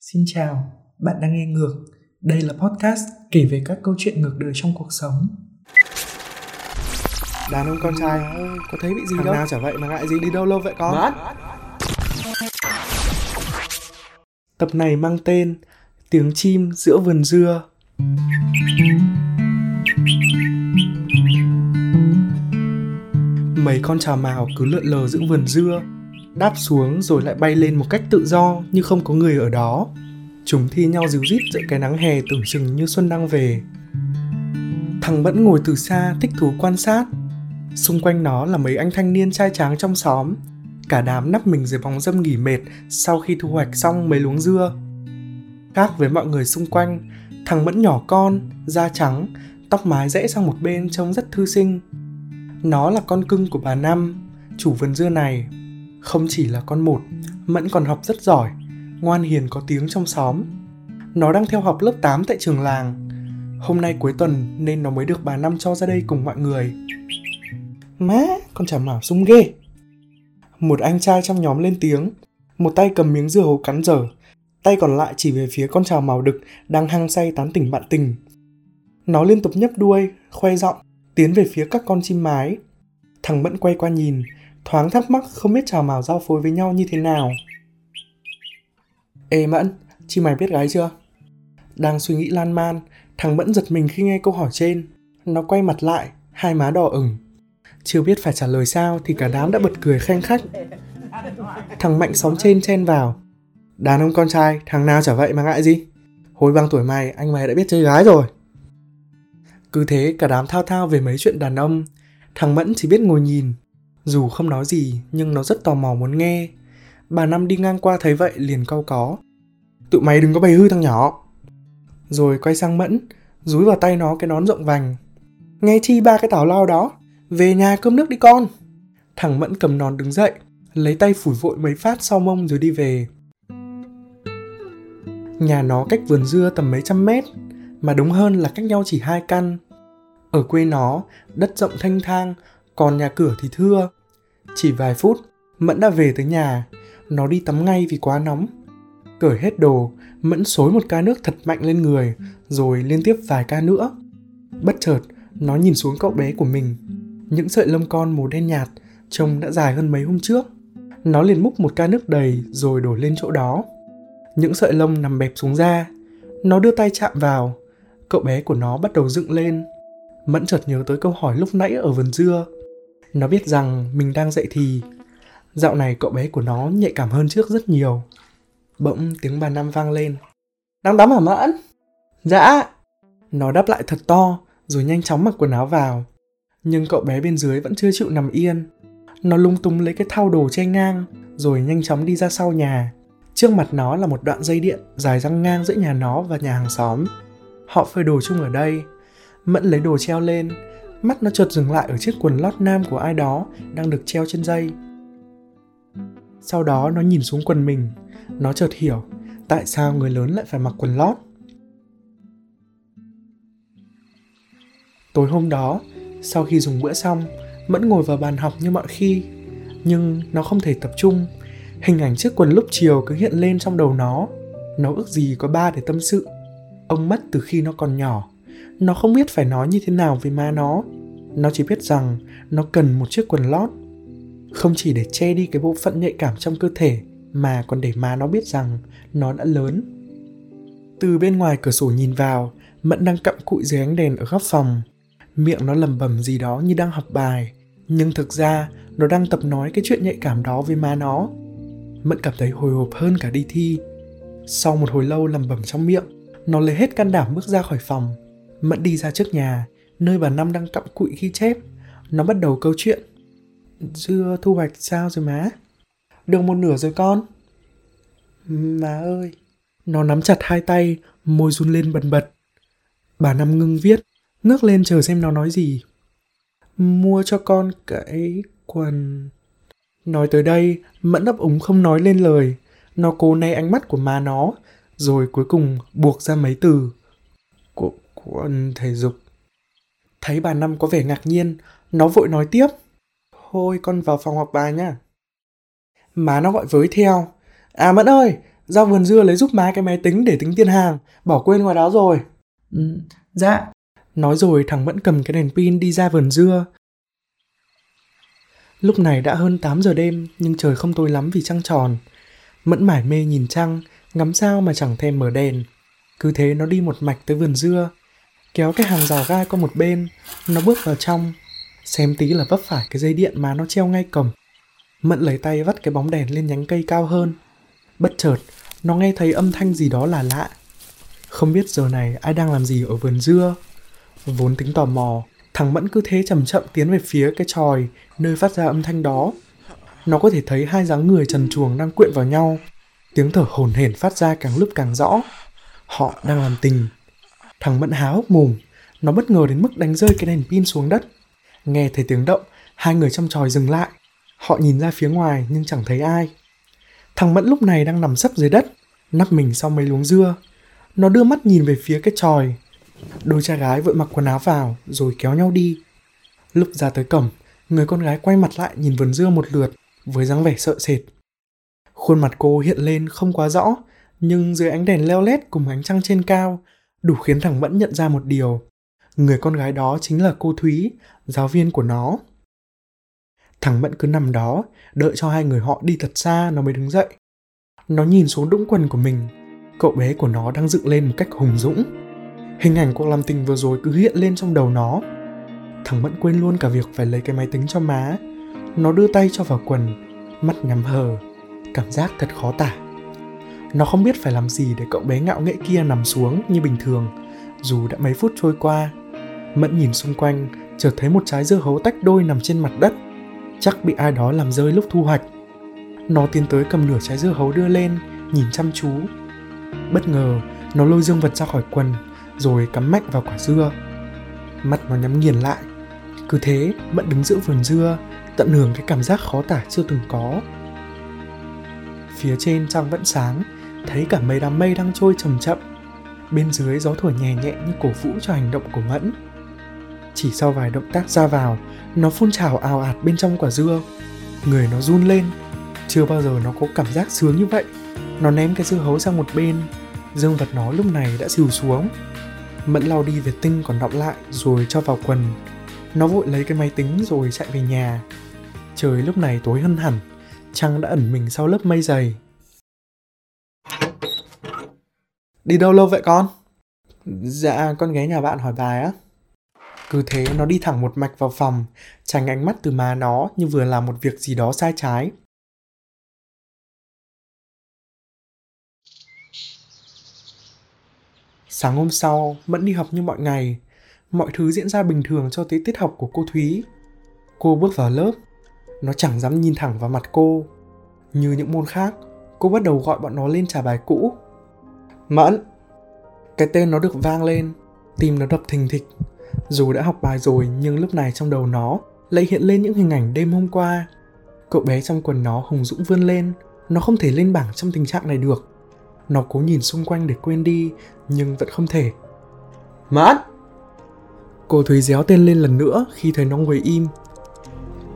Xin chào, bạn đang nghe Ngược. Đây là podcast kể về các câu chuyện ngược đời trong cuộc sống. Đàn ông con trai. Có thấy bị gì Thằng đâu? nào chả vậy mà ngại gì đi đâu lâu vậy con? Mất Tập này mang tên Tiếng chim giữa vườn dưa. Mấy con trào mào cứ lượn lờ giữa vườn dưa Đáp xuống rồi lại bay lên một cách tự do như không có người ở đó Chúng thi nhau díu rít giữa cái nắng hè tưởng chừng như xuân đang về Thằng Mẫn ngồi từ xa thích thú quan sát Xung quanh nó là mấy anh thanh niên trai tráng trong xóm Cả đám nắp mình dưới bóng dâm nghỉ mệt sau khi thu hoạch xong mấy luống dưa. Khác với mọi người xung quanh, thằng Mẫn nhỏ con, da trắng, tóc mái rẽ sang một bên trông rất thư sinh. Nó là con cưng của bà Năm, chủ vườn dưa này. Không chỉ là con một, Mẫn còn học rất giỏi, ngoan hiền có tiếng trong xóm. Nó đang theo học lớp 8 tại trường làng. Hôm nay cuối tuần nên nó mới được bà Năm cho ra đây cùng mọi người. Má, con chả mảo sung ghê. Một anh trai trong nhóm lên tiếng, một tay cầm miếng dưa hấu cắn dở, tay còn lại chỉ về phía con trào màu đực đang hăng say tán tỉnh bạn tình. Nó liên tục nhấp đuôi, khoe giọng, tiến về phía các con chim mái. Thằng Mẫn quay qua nhìn, thoáng thắc mắc không biết trào màu giao phối với nhau như thế nào. Ê Mẫn, chị mày biết gái chưa? Đang suy nghĩ lan man, thằng Mẫn giật mình khi nghe câu hỏi trên. Nó quay mặt lại, hai má đỏ ửng. Chưa biết phải trả lời sao thì cả đám đã bật cười khen khách. Thằng Mạnh xóm trên chen vào. Đàn ông con trai, thằng nào chả vậy mà ngại gì? Hồi bằng tuổi mày, anh mày đã biết chơi gái rồi. Cứ thế cả đám thao thao về mấy chuyện đàn ông. Thằng Mẫn chỉ biết ngồi nhìn. Dù không nói gì nhưng nó rất tò mò muốn nghe. Bà Năm đi ngang qua thấy vậy liền cau có. Tụi mày đừng có bày hư thằng nhỏ. Rồi quay sang Mẫn, rúi vào tay nó cái nón rộng vành. Nghe chi ba cái tảo lao đó, về nhà cơm nước đi con. Thằng Mẫn cầm nón đứng dậy, lấy tay phủi vội mấy phát sau mông rồi đi về. Nhà nó cách vườn dưa tầm mấy trăm mét, mà đúng hơn là cách nhau chỉ hai căn. Ở quê nó, đất rộng thanh thang, còn nhà cửa thì thưa. Chỉ vài phút, Mẫn đã về tới nhà, nó đi tắm ngay vì quá nóng. Cởi hết đồ, Mẫn xối một ca nước thật mạnh lên người, rồi liên tiếp vài ca nữa. Bất chợt, nó nhìn xuống cậu bé của mình. Những sợi lông con màu đen nhạt, trông đã dài hơn mấy hôm trước. Nó liền múc một ca nước đầy rồi đổ lên chỗ đó. Những sợi lông nằm bẹp xuống da. Nó đưa tay chạm vào. Cậu bé của nó bắt đầu dựng lên. Mẫn chợt nhớ tới câu hỏi lúc nãy ở vườn dưa. Nó biết rằng mình đang dậy thì. Dạo này cậu bé của nó nhạy cảm hơn trước rất nhiều. Bỗng tiếng bà Năm vang lên. Đang tắm hả Mẫn? Dạ. Nó đáp lại thật to, rồi nhanh chóng mặc quần áo vào. Nhưng cậu bé bên dưới vẫn chưa chịu nằm yên. Nó lung tung lấy cái thau đồ che ngang, rồi nhanh chóng đi ra sau nhà. Trước mặt nó là một đoạn dây điện dài răng ngang giữa nhà nó và nhà hàng xóm. Họ phơi đồ chung ở đây. Mẫn lấy đồ treo lên, mắt nó chợt dừng lại ở chiếc quần lót nam của ai đó đang được treo trên dây. Sau đó nó nhìn xuống quần mình, nó chợt hiểu tại sao người lớn lại phải mặc quần lót. Tối hôm đó, sau khi dùng bữa xong, Mẫn ngồi vào bàn học như mọi khi. Nhưng nó không thể tập trung. Hình ảnh chiếc quần lúc chiều cứ hiện lên trong đầu nó. Nó ước gì có ba để tâm sự. Ông mất từ khi nó còn nhỏ. Nó không biết phải nói như thế nào với má nó. Nó chỉ biết rằng nó cần một chiếc quần lót. Không chỉ để che đi cái bộ phận nhạy cảm trong cơ thể, mà còn để má nó biết rằng nó đã lớn. Từ bên ngoài cửa sổ nhìn vào, Mẫn đang cặm cụi dưới ánh đèn ở góc phòng. Miệng nó lầm bầm gì đó như đang học bài, nhưng thực ra nó đang tập nói cái chuyện nhạy cảm đó với má nó. Mẫn cảm thấy hồi hộp hơn cả đi thi. Sau một hồi lâu lầm bầm trong miệng, nó lấy hết can đảm bước ra khỏi phòng. Mẫn đi ra trước nhà, nơi bà Năm đang cặm cụi ghi chép. Nó bắt đầu câu chuyện. Dưa thu hoạch sao rồi má? Được một nửa rồi con. Má ơi. Nó nắm chặt hai tay, môi run lên bần bật. Bà Năm ngưng viết, ngước lên chờ xem nó nói gì. Mua cho con cái quần... Nói tới đây, Mẫn ấp úng không nói lên lời. Nó cố né ánh mắt của má nó, rồi cuối cùng buộc ra mấy từ. Của quần thể dục. Thấy bà Năm có vẻ ngạc nhiên, nó vội nói tiếp. Thôi con vào phòng học bài nhá. Má nó gọi với theo. À Mẫn ơi, ra vườn dưa lấy giúp má cái máy tính để tính tiền hàng, bỏ quên ngoài đó rồi. Ừ, dạ. Nói rồi thằng Mẫn cầm cái đèn pin đi ra vườn dưa. Lúc này đã hơn 8 giờ đêm nhưng trời không tối lắm vì trăng tròn. Mẫn mải mê nhìn trăng, ngắm sao mà chẳng thèm mở đèn. Cứ thế nó đi một mạch tới vườn dưa, kéo cái hàng rào gai qua một bên, nó bước vào trong, xem tí là vấp phải cái dây điện mà nó treo ngay cổng. Mẫn lấy tay vắt cái bóng đèn lên nhánh cây cao hơn. Bất chợt, nó nghe thấy âm thanh gì đó là lạ. Không biết giờ này ai đang làm gì ở vườn dưa. Vốn tính tò mò, thằng Mẫn cứ thế chậm chậm tiến về phía cái tròi nơi phát ra âm thanh đó. Nó có thể thấy hai dáng người trần truồng đang quyện vào nhau. Tiếng thở hổn hển phát ra càng lúc càng rõ. Họ đang làm tình. Thằng Mẫn há hốc mồm, nó bất ngờ đến mức đánh rơi cái đèn pin xuống đất. Nghe thấy tiếng động, hai người trong tròi dừng lại. Họ nhìn ra phía ngoài nhưng chẳng thấy ai. Thằng Mẫn lúc này đang nằm sấp dưới đất, nắp mình sau mấy luống dưa. Nó đưa mắt nhìn về phía cái tròi. Đôi cha gái vội mặc quần áo vào rồi kéo nhau đi. Lúc ra tới cổng, người con gái quay mặt lại nhìn vườn dưa một lượt với dáng vẻ sợ sệt. Khuôn mặt cô hiện lên không quá rõ, nhưng dưới ánh đèn leo lét cùng ánh trăng trên cao, đủ khiến thằng Mẫn nhận ra một điều. Người con gái đó chính là cô Thúy, giáo viên của nó. Thằng Mẫn cứ nằm đó, đợi cho hai người họ đi thật xa nó mới đứng dậy. Nó nhìn xuống đũng quần của mình, cậu bé của nó đang dựng lên một cách hùng dũng. Hình ảnh cuộc làm tình vừa rồi cứ hiện lên trong đầu nó. Thằng Mẫn quên luôn cả việc phải lấy cái máy tính cho má. Nó đưa tay cho vào quần, mắt nhắm hờ, cảm giác thật khó tả. Nó không biết phải làm gì để cậu bé ngạo nghễ kia nằm xuống như bình thường, dù đã mấy phút trôi qua. Mẫn nhìn xung quanh, chợt thấy một trái dưa hấu tách đôi nằm trên mặt đất. Chắc bị ai đó làm rơi lúc thu hoạch. Nó tiến tới cầm nửa trái dưa hấu đưa lên, nhìn chăm chú. Bất ngờ, nó lôi dương vật ra khỏi quần, rồi cắm mạnh vào quả dưa. Mắt nó nhắm nghiền lại. Cứ thế, Mẫn đứng giữa vườn dưa, tận hưởng cái cảm giác khó tả chưa từng có. Phía trên trăng vẫn sáng, thấy cả mấy đám mây đang trôi chậm chậm. Bên dưới gió thổi nhẹ nhẹ như cổ vũ cho hành động của Mẫn. Chỉ sau vài động tác ra vào, nó phun trào ào ạt bên trong quả dưa. Người nó run lên, chưa bao giờ nó có cảm giác sướng như vậy. Nó ném cái dưa hấu sang một bên, dương vật nó lúc này đã xìu xuống. Mẫn lau đi về tinh còn đọng lại rồi cho vào quần. Nó vội lấy cái máy tính rồi chạy về nhà. Trời lúc này tối hơn hẳn, trăng đã ẩn mình sau lớp mây dày. Đi đâu lâu vậy con? Dạ, con ghé nhà bạn hỏi bài á. Cứ thế nó đi thẳng một mạch vào phòng, tránh ánh mắt từ má nó như vừa làm một việc gì đó sai trái. Sáng hôm sau, Mẫn đi học như mọi ngày. Mọi thứ diễn ra bình thường cho tới tiết học của cô Thúy. Cô bước vào lớp, nó chẳng dám nhìn thẳng vào mặt cô. Như những môn khác, cô bắt đầu gọi bọn nó lên trả bài cũ. Mẫn! Cái tên nó được vang lên, tim nó đập thình thịch. Dù đã học bài rồi nhưng lúc này trong đầu nó lại hiện lên những hình ảnh đêm hôm qua. Cậu bé trong quần nó hùng dũng vươn lên, nó không thể lên bảng trong tình trạng này được. Nó cố nhìn xung quanh để quên đi, nhưng vẫn không thể. Mẫn! Cô Thúy réo tên lên lần nữa khi thấy nó ngồi im.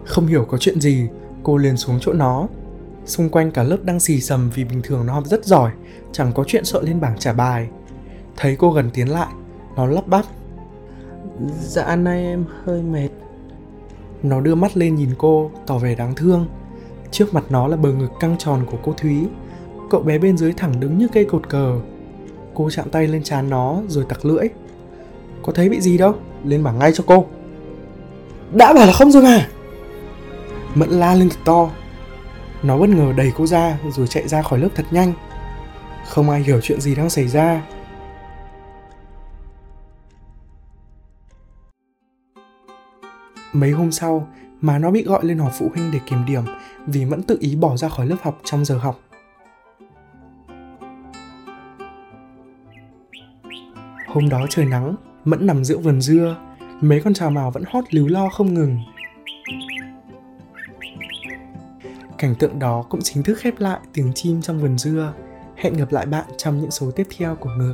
Không hiểu có chuyện gì, cô liền xuống chỗ nó. Xung quanh cả lớp đang xì sầm vì bình thường nó học rất giỏi, chẳng có chuyện sợ lên bảng trả bài. Thấy cô gần tiến lại, nó lắp bắp. Dạ nay em hơi mệt. Nó đưa mắt lên nhìn cô, tỏ vẻ đáng thương. Trước mặt nó là bờ ngực căng tròn của cô Thúy. Cậu bé bên dưới thẳng đứng như cây cột cờ. Cô chạm tay lên trán nó rồi tặc lưỡi. Có thấy bị gì đâu, lên bảng ngay cho cô. Đã bảo là không rồi mà. Mẫn la lên thật to. Nó bất ngờ đẩy cô ra rồi chạy ra khỏi lớp thật nhanh. Không ai hiểu chuyện gì đang xảy ra. Mấy hôm sau mà nó bị gọi lên họp phụ huynh để kiểm điểm vì vẫn tự ý bỏ ra khỏi lớp học trong giờ học. Hôm đó trời nắng, Mẫn nằm giữa vườn dưa, mấy con trà mào vẫn hót líu lo không ngừng. Cảnh tượng đó cũng chính thức khép lại tiếng chim trong vườn dưa. Hẹn gặp lại bạn trong những số tiếp theo của Ngược.